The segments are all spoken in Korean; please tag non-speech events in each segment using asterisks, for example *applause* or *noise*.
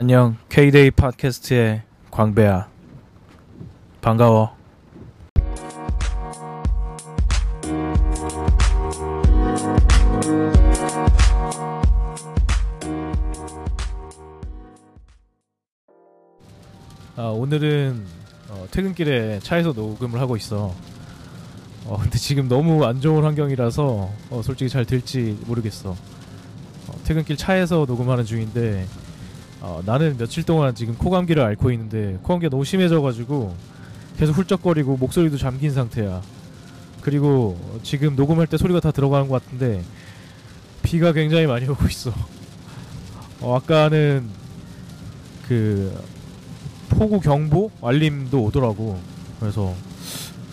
안녕. K-데이 팟캐스트의 광배야. 반가워. 아, 오늘은 어, 퇴근길에 차에서 녹음을 하고 있어. 어, 근데 지금 너무 안 좋은 환경이라서 어, 솔직히 잘 될지 모르겠어. 어, 퇴근길 차에서 녹음하는 중인데 어, 나는 며칠 동안 지금 코감기를 앓고 있는데 코감기가 너무 심해져가지고 계속 훌쩍거리고 목소리도 잠긴 상태야. 그리고 지금 녹음할 때 소리가 다 들어가는 것 같은데 비가 굉장히 많이 오고 있어. *laughs* 어, 아까는 그 폭우 경보 알림도 오더라고. 그래서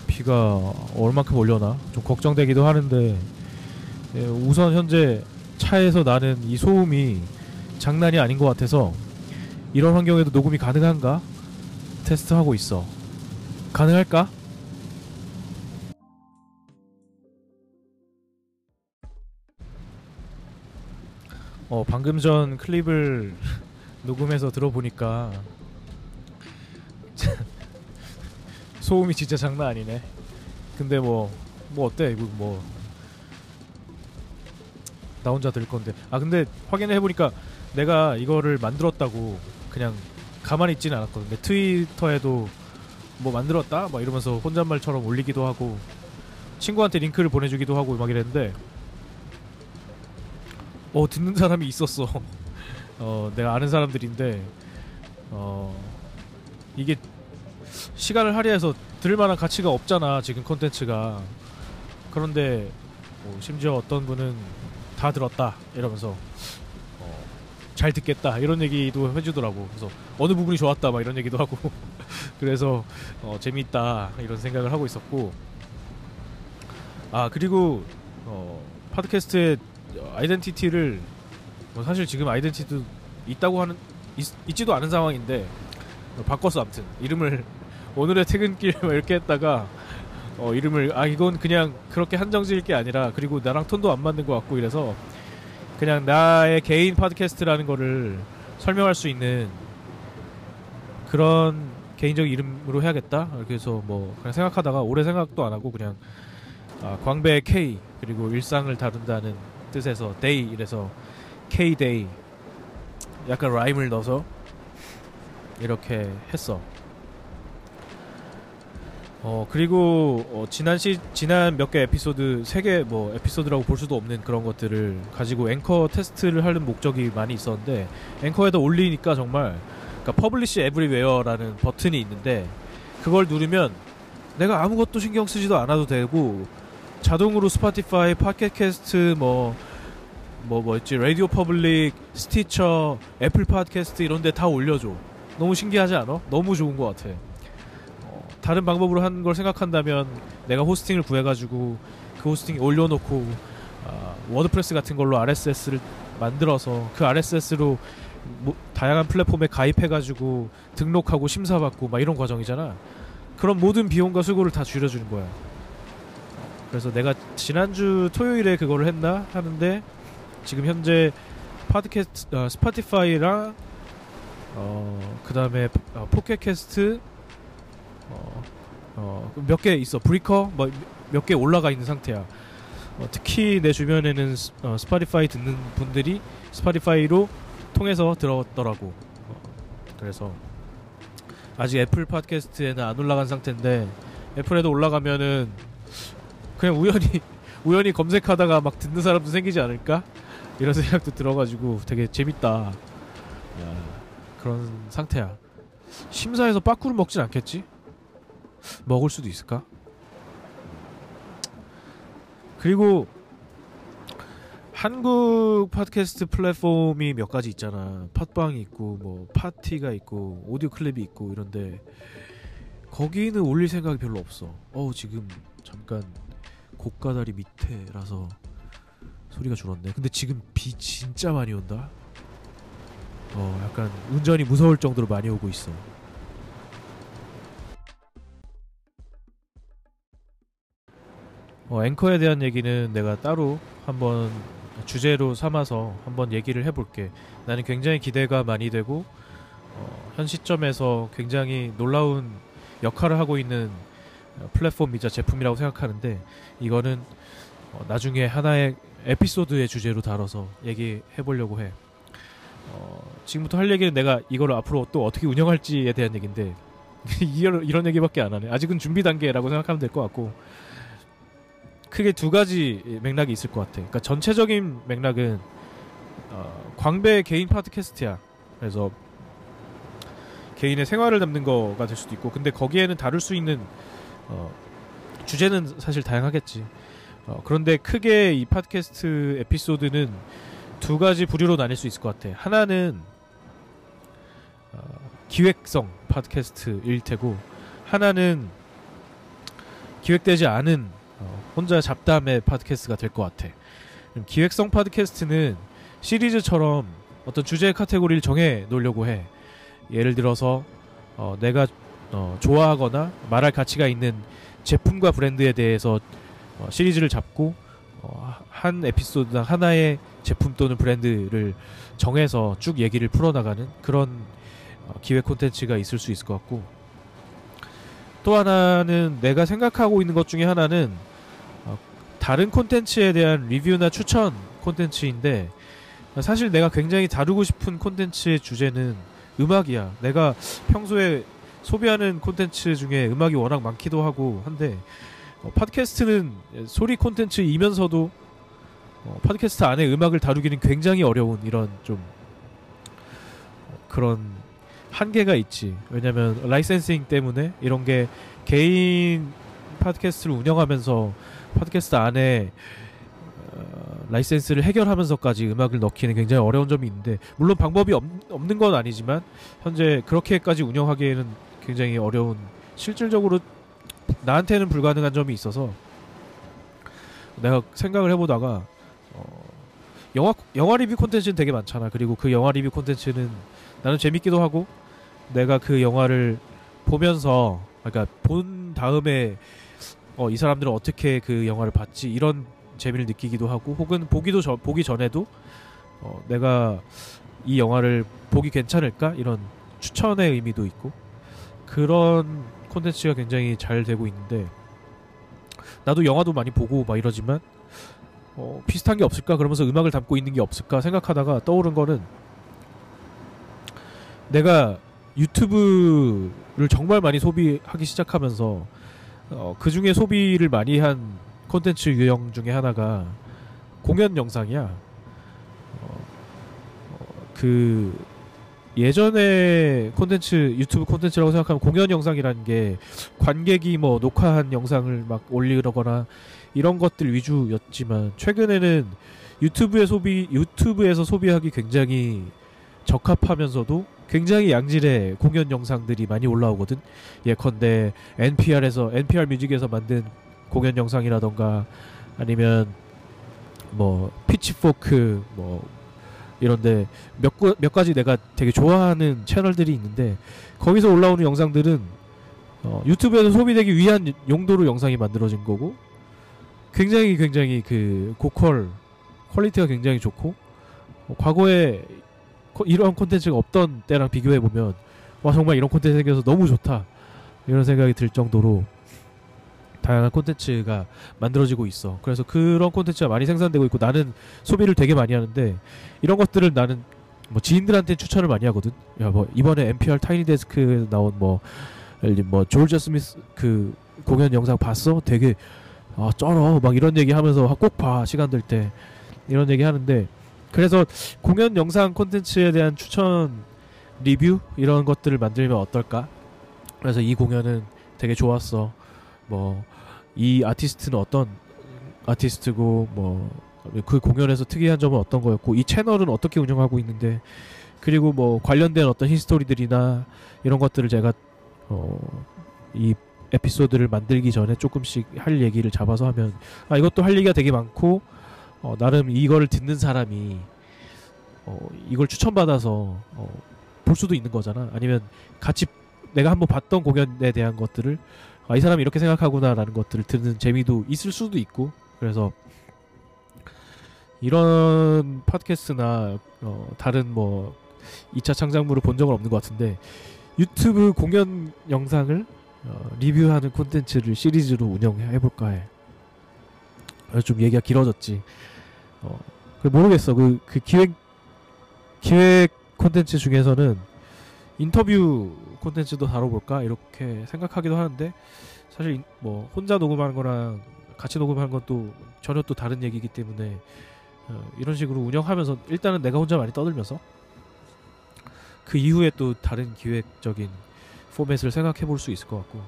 비가 얼만큼 올려나 좀 걱정되기도 하는데 예, 우선 현재 차에서 나는 이 소음이 장난이 아닌 것 같아서 이런 환경에도 녹음이 가능한가 테스트하고 있어. 가능할까? 어 방금 전 클립을 *laughs* 녹음해서 들어보니까 *laughs* 소음이 진짜 장난 아니네. 근데 뭐 뭐 어때 이거 뭐 나 혼자 들 건데 아 근데 확인해 보니까 내가 이거를 만들었다고 그냥 가만히 있지는 않았거든. 내 트위터에도 뭐 만들었다 막 이러면서 혼잣말처럼 올리기도 하고 친구한테 링크를 보내주기도 하고 막 이랬는데 어 듣는 사람이 있었어. *laughs* 어 내가 아는 사람들인데 어 이게 시간을 할애해서 들을 만한 가치가 없잖아 지금 콘텐츠가 그런데 뭐 심지어 어떤 분은 다 들었다 이러면서 어, 잘 듣겠다 이런 얘기도 해주더라고. 그래서 어느 부분이 좋았다 막 이런 얘기도 하고. *laughs* 그래서 어, 재미있다 이런 생각을 하고 있었고. 아 그리고 어, 팟캐스트의 아이덴티티를 뭐 사실 지금 아이덴티티도 있다고 하는 있, 있지도 않은 상황인데 어, 바꿨어 아무튼 이름을 *laughs* 오늘의 퇴근길 막 이렇게 했다가 어, 이름을 아 이건 그냥 그렇게 한정지을 게 아니라 그리고 나랑 톤도 안 맞는 것 같고 이래서 그냥 나의 개인 팟캐스트라는 거를 설명할 수 있는 그런 개인적 이름으로 해야겠다. 그래서 뭐 그냥 생각하다가 오래 생각도 안 하고 그냥 아, 광배 K 그리고 일상을 다룬다는 뜻에서 day 이래서 K day 약간 라임을 넣어서 이렇게 했어. 어 그리고 어, 지난 시 지난 몇 개 에피소드 세 개 뭐 에피소드라고 볼 수도 없는 그런 것들을 가지고 앵커 테스트를 하는 목적이 많이 있었는데 앵커에다 올리니까 정말 그러니까 publish everywhere라는 버튼이 있는데 그걸 누르면 내가 아무것도 신경 쓰지도 않아도 되고 자동으로 Spotify, 팟캐스트 뭐 뭐 뭐였지 RadioPublic, Stitcher, Apple Podcasts 이런 데 다 올려줘. 너무 신기하지 않아? 너무 좋은 것 같아. 어, 다른 방법으로 한 걸 생각한다면 내가 hosting을 구해가지고 그 hosting에 올려놓고 아, WordPress 같은 걸로 RSS를 만들어서 그 RSS로 뭐, 다양한 플랫폼에 가입해가지고 등록하고 심사받고 막 이런 과정이잖아. 그런 모든 비용과 수고를 다 줄여주는 거야. 그래서 내가 지난주 토요일에 그거를 했나 하는데 지금 현재 팟캐스트 어, Spotify랑 어 그다음에 어, Pocket Casts 어 몇 개 있어 Breaker 뭐 몇 개 올라가 있는 상태야. 어, 특히 내 주변에는 스, 어, Spotify 듣는 분들이 Spotify로 통해서 들었더라고. 어, 그래서 아직 애플 팟캐스트에는 안 올라간 상태인데 애플에도 올라가면은 그냥 우연히 *laughs* 우연히 검색하다가 막 듣는 사람도 생기지 않을까 이런 생각도 들어가지고 되게 재밌다. 야, 그런 상태야. 심사에서 빠꾸를 먹진 않겠지? 먹을 수도 있을까? 그리고 한국 팟캐스트 플랫폼이 몇 가지 있잖아. 팟빵이 있고 뭐 파티가 있고 오디오 클립이 있고 이런데 거기는 올릴 생각이 별로 없어. 어우 지금 잠깐 고가다리 밑에라서 소리가 줄었네. 근데 지금 비 진짜 많이 온다. 어 약간 운전이 무서울 정도로 많이 오고 있어. 어, 앵커에 대한 얘기는 내가 따로 한번 주제로 삼아서 한번 얘기를 해볼게. 나는 굉장히 기대가 많이 되고 현 시점에서 굉장히 놀라운 역할을 하고 있는 어, 플랫폼이자 제품이라고 생각하는데 이거는 어, 나중에 하나의 에피소드의 주제로 다뤄서 얘기해 보려고 해. 어, 지금부터 할 얘기는 내가 이걸 앞으로 또 어떻게 운영할지에 대한 얘기인데 *laughs* 이런 얘기밖에 안 하네. 아직은 준비 단계라고 생각하면 될 것 같고 크게 두 가지 맥락이 있을 것 같아. 그러니까 전체적인 맥락은 어, 광배 개인 팟캐스트야. 그래서 개인의 생활을 담는 거가 될 수도 있고, 근데 거기에는 다룰 수 있는 어, 주제는 사실 다양하겠지. 어, 그런데 크게 이 팟캐스트 에피소드는 두 가지 부류로 나뉠 수 있을 것 같아. 하나는 어, 기획성 팟캐스트일 테고, 하나는 기획되지 않은 어, 혼자 잡담의 팟캐스트가 될 것 같아. 기획성 팟캐스트는 시리즈처럼 어떤 주제 카테고리를 정해 놓으려고 해. 예를 들어서 어, 내가 어, 좋아하거나 말할 가치가 있는 제품과 브랜드에 대해서 어, 시리즈를 잡고 어, 한 에피소드당 하나의 제품 또는 브랜드를 정해서 쭉 얘기를 풀어나가는 그런 어, 기획 콘텐츠가 있을 수 있을 것 같고 또 하나는 내가 생각하고 있는 것 중에 하나는 어, 다른 콘텐츠에 대한 리뷰나 추천 콘텐츠인데 사실 내가 굉장히 다루고 싶은 콘텐츠의 주제는 음악이야. 내가 평소에 소비하는 콘텐츠 중에 음악이 워낙 많기도 하고 한데 어, 팟캐스트는 소리 콘텐츠이면서도 어, 팟캐스트 안에 음악을 다루기는 굉장히 어려운 이런 좀 어, 그런 한계가 있지. 왜냐면 라이센싱 때문에 이런 게 개인 팟캐스트를 운영하면서 팟캐스트 안에 어, 라이센스를 해결하면서까지 음악을 넣기는 굉장히 어려운 점이 있는데 물론 방법이 없, 없는 건 아니지만 현재 그렇게까지 운영하기에는 굉장히 어려운 실질적으로 나한테는 불가능한 점이 있어서 내가 생각을 해보다가 어, 영화 영화 리뷰 콘텐츠는 되게 많잖아. 그리고 그 영화 리뷰 콘텐츠는 나는 재밌기도 하고 내가 그 영화를 보면서 그러니까 본 다음에 어, 이 사람들은 어떻게 그 영화를 봤지? 이런 재미를 느끼기도 하고 혹은 보기도 저, 보기 전에도 어, 내가 이 영화를 보기 괜찮을까? 이런 추천의 의미도 있고 그런 콘텐츠가 굉장히 잘 되고 있는데 나도 영화도 많이 보고 막 이러지만 어, 비슷한 게 없을까? 그러면서 음악을 담고 있는 게 없을까? 생각하다가 떠오른 거는 내가 유튜브를 정말 많이 소비하기 시작하면서 어, 그 중에 소비를 많이 한 콘텐츠 유형 중에 하나가 공연 영상이야. 어, 어, 그 예전에 콘텐츠 유튜브 콘텐츠라고 생각하면 공연 영상이라는 게 관객이 뭐 녹화한 영상을 막 올리거나 이런 것들 위주였지만 최근에는 유튜브에 소비 유튜브에서 소비하기 굉장히 적합하면서도 굉장히 양질의 공연 영상들이 많이 올라오거든. 예컨대 NPR에서 NPR 뮤직에서 만든 공연 영상이라던가 아니면 뭐 Pitchfork 뭐 이런데 몇, 몇 가지 내가 되게 좋아하는 채널들이 있는데 거기서 올라오는 영상들은 어, 유튜브에서 소비되기 위한 용도로 영상이 만들어진 거고 굉장히 굉장히 그 고퀄 quality가 굉장히 좋고 어, 과거에 이런 콘텐츠가 없던 때랑 비교해 보면 와 정말 이런 콘텐츠 생겨서 너무 좋다 이런 생각이 들 정도로 다양한 콘텐츠가 만들어지고 있어. 그래서 그런 콘텐츠가 많이 생산되고 있고 나는 소비를 되게 많이 하는데 이런 것들을 나는 뭐 지인들한테 추천을 많이 하거든. 야 뭐 이번에 NPR 타이니 데스크에 나온 뭐 예를 뭐 조르자 스미스 그 공연 영상 봤어? 되게 아 쩔어 막 이런 얘기 하면서 꼭 봐 시간 될 때 이런 얘기 하는데 그래서 공연 영상 콘텐츠에 대한 추천 리뷰 이런 것들을 만들면 어떨까? 그래서 이 공연은 되게 좋았어. 뭐 이 아티스트는 어떤 아티스트고 뭐 그 공연에서 특이한 점은 어떤 거였고 이 채널은 어떻게 운영하고 있는데 그리고 뭐 관련된 어떤 history들이나 이런 것들을 제가 어 이 에피소드를 만들기 전에 조금씩 할 얘기를 잡아서 하면 아 이것도 할 얘기가 되게 많고 어 나름 이거를 듣는 사람이 어 이걸 추천받아서 어 볼 수도 있는 거잖아 아니면 같이 내가 한번 봤던 공연에 대한 것들을 아, 이 사람이 이렇게 생각하구나라는 것들을 듣는 재미도 있을 수도 있고 그래서 이런 팟캐스트나 어, 다른 뭐 2차 창작물을 본 적은 없는 것 같은데 유튜브 공연 영상을 어, 리뷰하는 콘텐츠를 시리즈로 운영해 볼까 해. 좀 얘기가 길어졌지. 어, 모르겠어. 그, 그 기획 기획 콘텐츠 중에서는 인터뷰 콘텐츠도 다뤄볼까 이렇게 생각하기도 하는데 사실 뭐 혼자 녹음하는 거랑 같이 녹음하는 것도 전혀 또 다른 얘기이기 때문에 어, 이런 식으로 운영하면서 일단은 내가 혼자 많이 떠들면서 그 이후에 또 다른 기획적인 포맷을 생각해 볼 수 있을 것 같고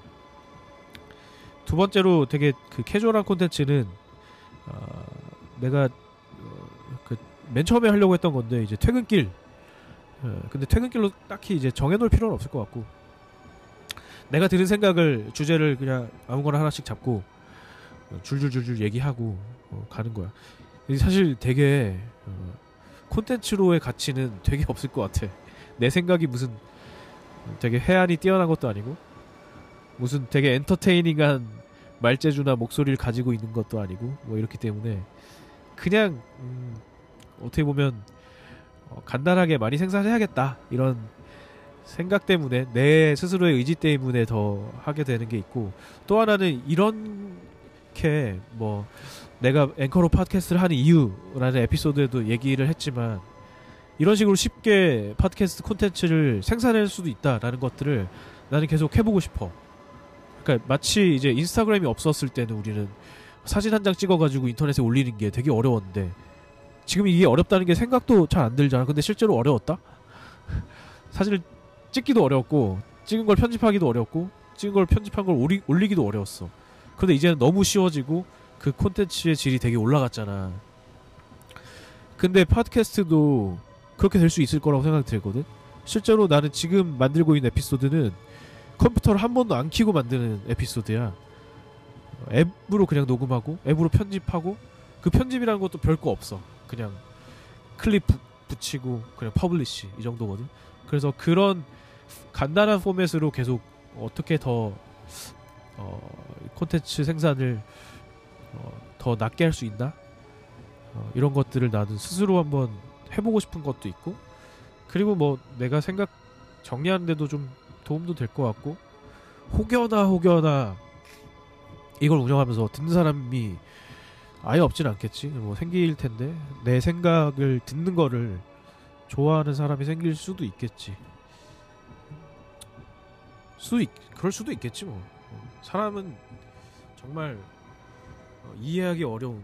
두 번째로 되게 그 캐주얼한 콘텐츠는 어, 내가 어, 그맨 처음에 하려고 했던 건데 이제 퇴근길 어, 근데 퇴근길로 딱히 이제 정해놓을 필요는 없을 것 같고 내가 들은 생각을 주제를 그냥 아무거나 하나씩 잡고 어, 줄줄줄줄 얘기하고 어, 가는 거야. 사실 되게 어, 콘텐츠로의 가치는 되게 없을 것 같아. 내 생각이 무슨 되게 해안이 뛰어난 것도 아니고 무슨 되게 엔터테이닝한 말재주나 목소리를 가지고 있는 것도 아니고 뭐 이렇기 때문에 그냥 음, 어떻게 보면 어, 간단하게 많이 생산해야겠다 이런 생각 때문에 내 스스로의 의지 때문에 더 하게 되는 게 있고 또 하나는 이렇게 뭐 내가 앵커로 팟캐스트를 하는 이유라는 에피소드에도 얘기를 했지만 이런 식으로 쉽게 팟캐스트 콘텐츠를 생산할 수도 있다라는 것들을 나는 계속 해보고 싶어. 그러니까 마치 이제 인스타그램이 없었을 때는 우리는 사진 한 장 찍어가지고 인터넷에 올리는 게 되게 어려웠는데 지금 이게 어렵다는 게 생각도 잘 안 들잖아. 근데 실제로 어려웠다? *laughs* 사진을 찍기도 어렵고 찍은 걸 편집하기도 어렵고 찍은 걸 편집한 걸 올리, 올리기도 어려웠어. 그런데 이제는 너무 쉬워지고 그 콘텐츠의 질이 되게 올라갔잖아. 근데 팟캐스트도 그렇게 될 수 있을 거라고 생각이 들거든. 실제로 나는 지금 만들고 있는 에피소드는 컴퓨터를 한 번도 안 키고 만드는 에피소드야. 앱으로 그냥 녹음하고 앱으로 편집하고 그 편집이라는 것도 별거 없어. 그냥 클립 부, 붙이고 그냥 publish 이 정도거든. 그래서 그런 간단한 포맷으로 계속 어떻게 더 어, 콘텐츠 생산을 어, 더 낫게 할 수 있나 어, 이런 것들을 나는 스스로 한번 해보고 싶은 것도 있고 그리고 뭐 내가 생각 정리하는데도 좀 도움도 될 것 같고 혹여나 혹여나 이걸 운영하면서 듣는 사람이 아예 없진 않겠지. 뭐 생길 텐데 내 생각을 듣는 거를 좋아하는 사람이 생길 수도 있겠지. 수 있, 그럴 수도 있겠지 뭐. 사람은 정말 어, 이해하기 어려운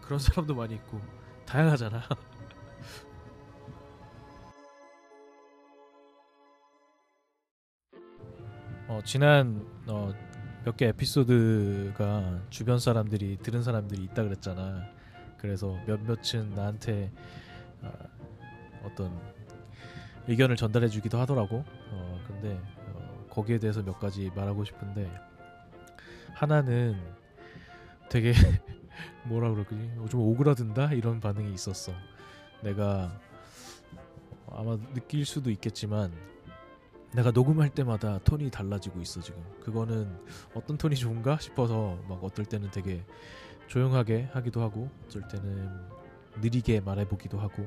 그런 사람도 많이 있고 다양하잖아 *laughs* 어, 지난 어, 몇 개 에피소드가 주변 사람들이 들은 사람들이 있다 그랬잖아. 그래서 몇몇은 나한테 어, 어떤 의견을 전달해 주기도 하더라고. 어, 근데 어, 거기에 대해서 몇 가지 말하고 싶은데 하나는 되게 *laughs* 뭐라 그러지? 좀 오그라든다 이런 반응이 있었어. 내가 아마 느낄 수도 있겠지만 내가 녹음할 때마다 톤이 달라지고 있어 지금. 그거는 어떤 톤이 좋은가 싶어서 막 어떨 때는 되게 조용하게 하기도 하고 어쩔 때는 느리게 말해보기도 하고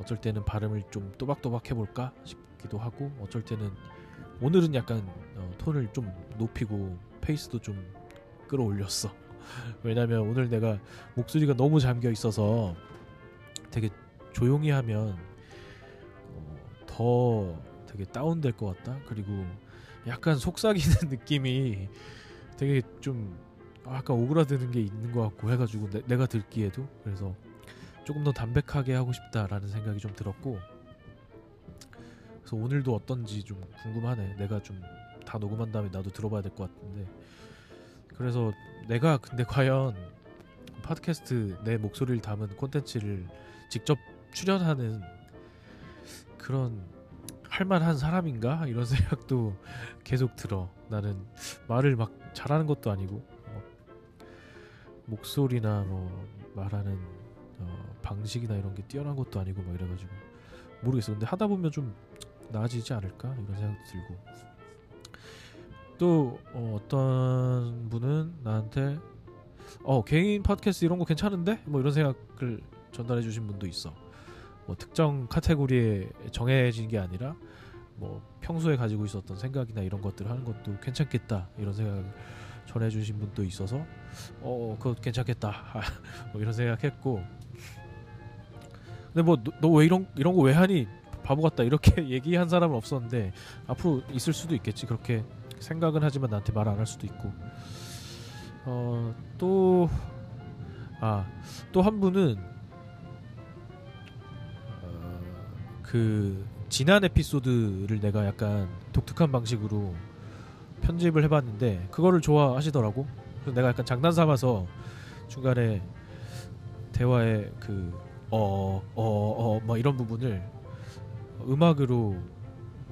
어쩔 때는 발음을 좀 또박또박 해볼까 싶기도 하고 어쩔 때는 오늘은 약간 어, 톤을 좀 높이고 페이스도 좀 끌어올렸어. *laughs* 왜냐면 오늘 내가 목소리가 너무 잠겨 있어서 되게 조용히 하면 어, 더 되게 다운될 것 같다. 그리고 약간 속삭이는 *laughs* 느낌이 되게 좀 약간 오그라드는 게 있는 것 같고 해가지고 내, 가 듣기에도 그래서 조금 더 담백하게 하고 싶다라는 생각이 좀 들었고 그래서 오늘도 어떤지 좀 궁금하네. 내가 좀 다 녹음한 다음에 나도 들어봐야 될 것 같은데 그래서 내가 근데 과연 팟캐스트 내 목소리를 담은 콘텐츠를 직접 출연하는 그런 할만한 사람인가 이런 *laughs* 생각도 계속 들어. 나는 말을 막 잘하는 것도 아니고 뭐 목소리나 뭐 말하는 어, 방식이나 이런 게 뛰어난 것도 아니고 막 이래가지고 모르겠어. 근데 하다 보면 좀 나아지지 않을까 이런 생각도 들고 또 어, 어떤 분은 나한테 어 개인 팟캐스트 이런 거 괜찮은데 뭐 이런 생각을 전달해 주신 분도 있어. 뭐 특정 카테고리에 정해진 게 아니라 뭐 평소에 가지고 있었던 생각이나 이런 것들 하는 것도 괜찮겠다 이런 생각을 전해주신 분도 있어서 어 그거 괜찮겠다 뭐 이런 생각했고. 근데 뭐 너 왜 이런 이런 거 왜 하니? 바보 같다 이렇게 *laughs* 얘기한 사람은 없었는데 앞으로 있을 수도 있겠지 그렇게 생각은 하지만 나한테 말 안 할 수도 있고. 어 또 아 또 한 분은 그 지난 에피소드를 내가 약간 독특한 방식으로 편집을 해봤는데 그거를 좋아하시더라고. 그래서 내가 약간 장난 삼아서 중간에 대화에 그어 어어뭐 이런 부분을 음악으로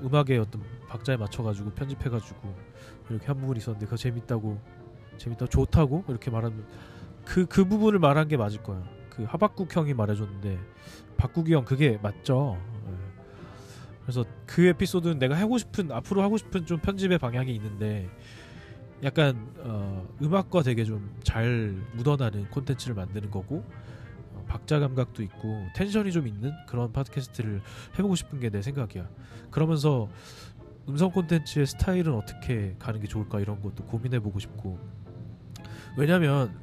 음악의 어떤 박자에 맞춰가지고 편집해가지고 이렇게 한 부분이 있었는데 그거 재밌다고 재밌다고 좋다고 이렇게 말하면 그그 그 부분을 말한 게 맞을 거야. 그 하박국 형이 말해줬는데 박국이 형 그게 맞죠. 예. 그래서 그 에피소드는 내가 하고 싶은 앞으로 하고 싶은 좀 편집의 방향이 있는데 약간 어, 음악과 되게 좀 잘 묻어나는 콘텐츠를 만드는 거고 어, 박자 감각도 있고 텐션이 좀 있는 그런 팟캐스트를 해보고 싶은 게 내 생각이야. 그러면서 음성 콘텐츠의 스타일은 어떻게 가는 게 좋을까 이런 것도 고민해보고 싶고 왜냐면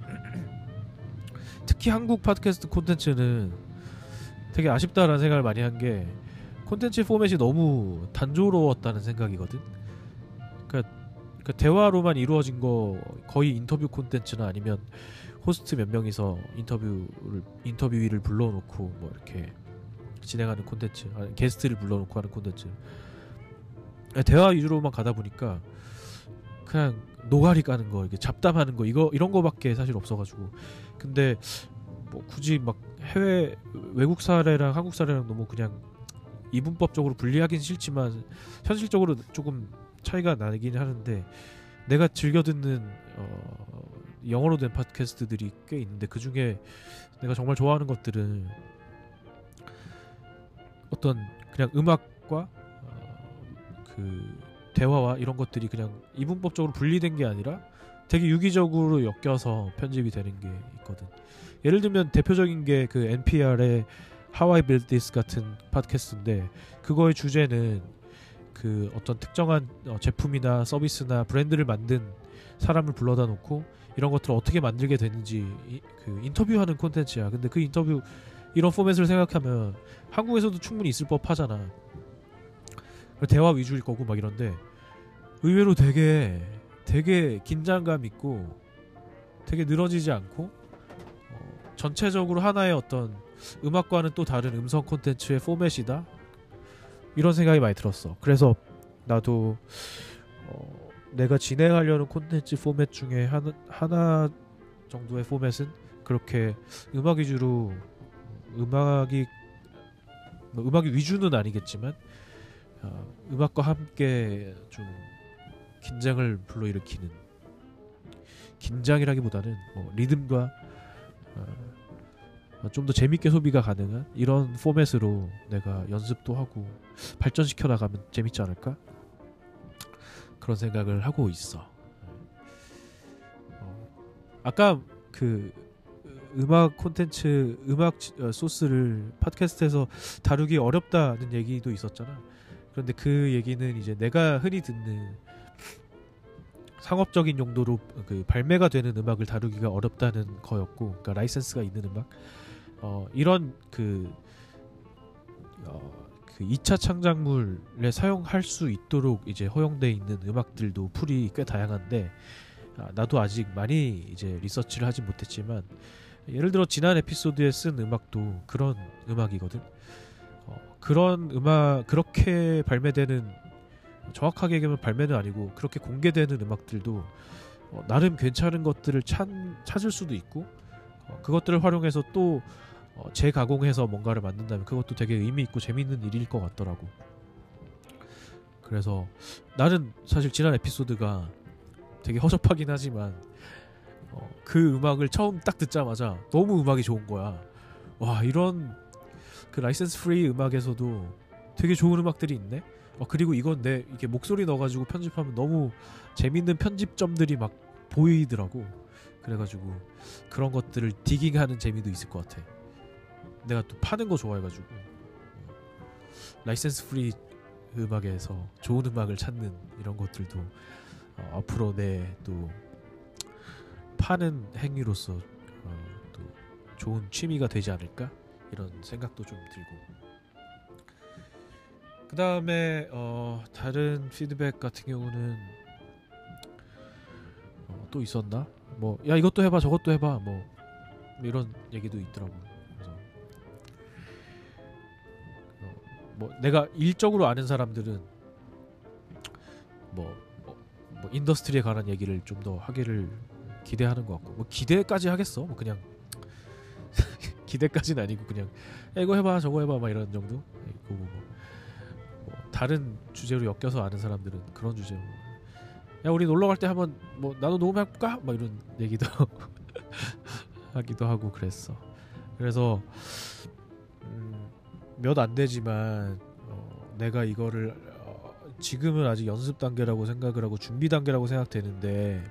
*clears throat* 특히 한국 팟캐스트 콘텐츠는 되게 아쉽다라는 생각을 많이 한 게 콘텐츠 포맷이 너무 단조로웠다는 생각이거든. 그러니까, 그러니까 대화로만 이루어진 거 거의 인터뷰 콘텐츠나 아니면 호스트 몇 명이서 인터뷰를 인터뷰위를 불러놓고 뭐 이렇게 진행하는 콘텐츠, 게스트를 불러놓고 하는 콘텐츠. 대화 위주로만 가다 보니까 그냥 노가리 까는 거, 이게 잡담하는 거 이거 이런 거밖에 사실 없어가지고 근데 뭐 굳이 막 해외 외국 사례랑 한국 사례랑 너무 그냥 이분법적으로 분리하긴 싫지만 현실적으로 조금 차이가 나긴 하는데 내가 즐겨 듣는 어, 영어로 된 팟캐스트들이 꽤 있는데 그 중에 내가 정말 좋아하는 것들은 어떤 그냥 음악과 어, 그 대화와 이런 것들이 그냥 이분법적으로 분리된 게 아니라 되게 유기적으로 엮여서 편집이 되는 게 있거든. 예를 들면 대표적인 게 그 NPR의 Built This 같은 팟캐스트인데 그거의 주제는 그 어떤 특정한 어, 제품이나 서비스나 브랜드를 만든 사람을 불러다 놓고 이런 것들을 어떻게 만들게 되는지 이, 그 인터뷰하는 콘텐츠야. 근데 그 인터뷰 이런 포맷을 생각하면 한국에서도 충분히 있을 법하잖아. 대화 위주일 거고 막 이런데 의외로 되게 되게 긴장감 있고 되게 늘어지지 않고 어, 전체적으로 하나의 어떤 음악과는 또 다른 음성 콘텐츠의 포맷이다 이런 생각이 많이 들었어. 그래서 나도 어, 내가 진행하려는 콘텐츠 포맷 중에 하나, 하나 정도의 포맷은 그렇게 음악 위주로 음악이 뭐 음악이 위주는 아니겠지만 어, 음악과 함께 좀 긴장을 불러일으키는 긴장이라기보다는 뭐 리듬과 어, 좀 더 재밌게 소비가 가능한 이런 포맷으로 내가 연습도 하고 발전시켜 나가면 재밌지 않을까 그런 생각을 하고 있어. 어, 아까 그 음악 콘텐츠 음악 어, 소스를 팟캐스트에서 다루기 어렵다는 얘기도 있었잖아. 그런데 그 얘기는 이제 내가 흔히 듣는 상업적인 용도로 그 발매가 되는 음악을 다루기가 어렵다는 거였고, 그러니까 라이센스가 있는 음악, 어, 이런 그, 어, 그 2차 창작물에 사용할 수 있도록 이제 허용돼 있는 음악들도 풀이 꽤 다양한데, 아, 나도 아직 많이 이제 리서치를 하지 못했지만, 예를 들어 지난 에피소드에 쓴 음악도 그런 음악이거든. 그런 음악 그렇게 발매되는 정확하게 얘기하면 발매는 아니고 그렇게 공개되는 음악들도 어, 나름 괜찮은 것들을 찾, 찾을 수도 있고 어, 그것들을 활용해서 또 어, 재가공해서 뭔가를 만든다면 그것도 되게 의미 있고 재밌는 일일 것 같더라고. 그래서 나는 사실 지난 에피소드가 되게 허접하긴 하지만 어, 그 음악을 처음 딱 듣자마자 너무 음악이 좋은 거야. 와 이런 그 license free 음악에서도 되게 좋은 음악들이 있네. 어, 그리고 이건 내 이게 목소리 넣어가지고 편집하면 너무 재밌는 편집점들이 막 보이더라고. 그래가지고 그런 것들을 digging하는 재미도 있을 것 같아. 내가 또 파는 거 좋아해가지고 어, license free 음악에서 좋은 음악을 찾는 이런 것들도 어, 앞으로 내 또 파는 행위로서 어, 또 좋은 취미가 되지 않을까 이런 생각도 좀 들고 그 다음에 어, 다른 피드백 같은 경우는 어, 또 있었나? 뭐 야 이것도 해봐 저것도 해봐 뭐 이런 얘기도 있더라고. 그 뭐 내가 일적으로 아는 사람들은 뭐, 뭐, 뭐 인더스트리에 관한 얘기를 좀 더 하기를 기대하는 것 같고 뭐 기대까지 하겠어. 뭐 그냥 *laughs* 기대까지는 아니고 그냥 야, 이거 해봐 저거 해봐 막 이런 정도? 그리고 뭐, 뭐 다른 주제로 엮여서 아는 사람들은 그런 주제로 야 우리 놀러 갈 때 한번 뭐 나도 녹음해볼까? 막 이런 얘기도 *laughs* 하기도 하고 그랬어. 그래서 음, 몇 안 되지만 어, 내가 이거를 어, 지금은 아직 연습 단계라고 생각을 하고 준비 단계라고 생각되는데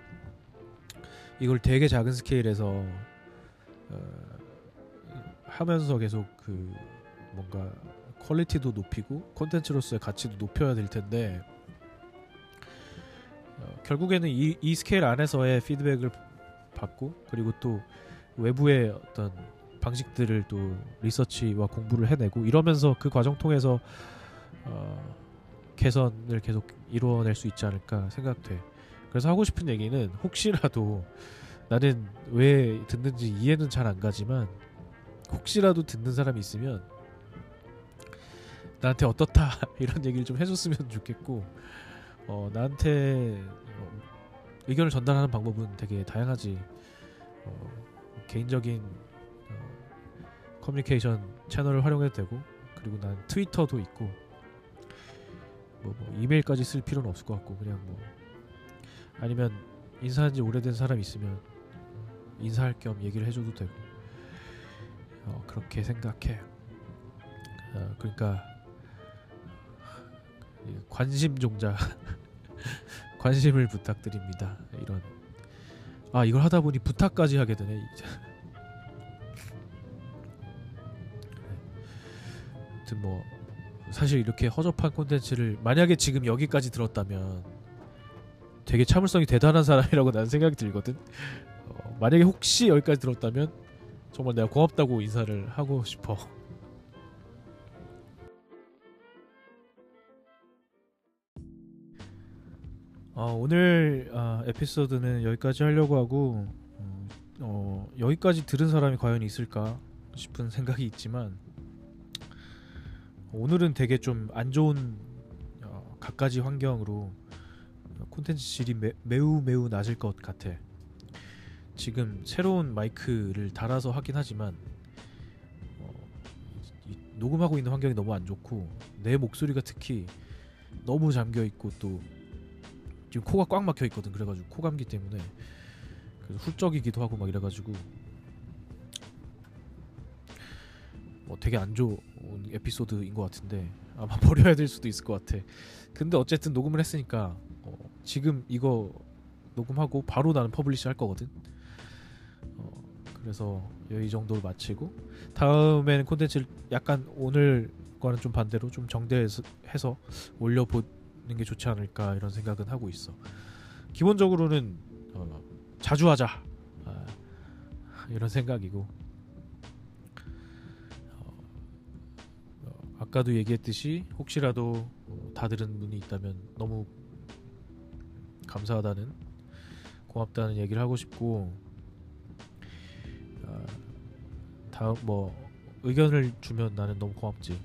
이걸 되게 작은 스케일에서 어, 하면서 계속 그 뭔가 quality도 높이고 콘텐츠로서의 가치도 높여야 될 텐데 어, 결국에는 이, 이 스케일 안에서의 피드백을 받고 그리고 또 외부의 어떤 방식들을 또 리서치와 공부를 해내고 이러면서 그 과정 통해서 어, 개선을 계속 이루어낼 수 있지 않을까 생각돼. 그래서 하고 싶은 얘기는 혹시라도 나는 왜 듣는지 이해는 잘 안 가지만 혹시라도 듣는 사람이 있으면 나한테 어떻다 *laughs* 이런 얘기를 좀 해줬으면 좋겠고 어, 나한테 어, 의견을 전달하는 방법은 되게 다양하지 어, 개인적인 어, 커뮤니케이션 채널을 활용해도 되고 그리고 난 트위터도 있고 뭐, 뭐 이메일까지 쓸 필요는 없을 것 같고 그냥 뭐 아니면 인사한 지 오래된 사람 있으면 인사할 겸 얘기를 해줘도 되고 어, 그렇게 생각해. 어, 그러니까 관심 종자 *laughs* 관심을 부탁드립니다. 이런. 아 이걸 하다 보니 부탁까지 하게 되네 뭐 사실 이렇게 허접한 콘텐츠를 만약에 지금 여기까지 들었다면 되게 참을성이 대단한 사람이라고 나는 생각이 들거든. 어, 만약에 혹시 여기까지 들었다면 정말 내가 고맙다고 인사를 하고 싶어. 어, 오늘 어, 에피소드는 여기까지 하려고 하고 음, 어, 여기까지 들은 사람이 과연 있을까 싶은 생각이 있지만 오늘은 되게 좀 안 좋은 어, 갖가지 환경으로 콘텐츠 질이 매, 매우 매우 낮을 것 같아. 지금 새로운 마이크를 달아서 하긴 하지만 어, 녹음하고 있는 환경이 너무 안 좋고 내 목소리가 특히 너무 잠겨 있고 또 지금 코가 꽉 막혀 있거든. 그래가지고 코 감기 때문에 그래서 훌쩍이기도 하고 막 이래가지고 뭐 되게 안 좋은 에피소드인 것 같은데 아마 *laughs* 버려야 될 수도 있을 것 같아. 근데 어쨌든 녹음을 했으니까 어, 지금 이거 녹음하고 바로 나는 publish 할 거거든. 어, 그래서 이 정도로 마치고 다음에는 콘텐츠를 약간 오늘과는 좀 반대로 좀 정대해서 해서 올려보 게 좋지 않을까 이런 생각은 하고 있어. 기본적으로는 어, 자주 하자 아, 이런 생각이고 아까도 얘기했듯이 혹시라도 다 들은 분이 있다면 너무 감사하다는 고맙다는 얘기를 하고 싶고 아, 다음 뭐 의견을 주면 나는 너무 고맙지.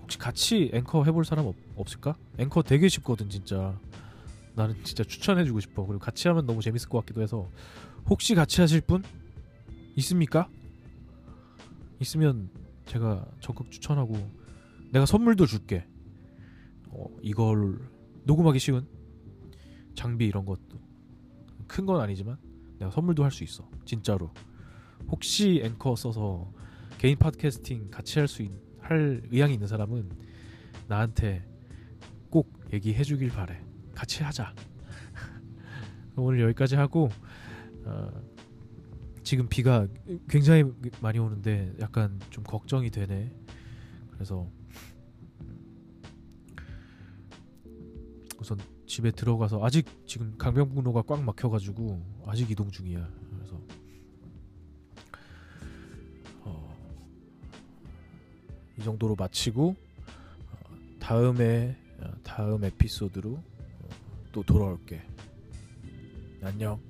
혹시 같이 앵커 해볼 사람 없, 없을까? 앵커 되게 쉽거든 진짜. 나는 진짜 추천해주고 싶어. 그리고 같이 하면 너무 재밌을 것 같기도 해서 혹시 같이 하실 분 있습니까? 있으면 제가 적극 추천하고 내가 선물도 줄게. 어, 이걸 녹음하기 쉬운 장비 이런 것도 큰 건 아니지만 내가 선물도 할 수 있어. 진짜로. 혹시 앵커 써서 개인 팟캐스팅 같이 할 수 할 의향이 있는 사람은 나한테 꼭 얘기해 주길 바래. 같이 하자. *laughs* 오늘 여기까지 하고 어, 지금 비가 굉장히 많이 오는데 약간 좀 걱정이 되네. 그래서 우선 집에 들어가서 아직 지금 강변북로가 꽉 막혀가지고 아직 이동 중이야. 그래서 어, 이 정도로 마치고 어, 다음에 어, 다음 에피소드로 어, 또 돌아올게. 안녕.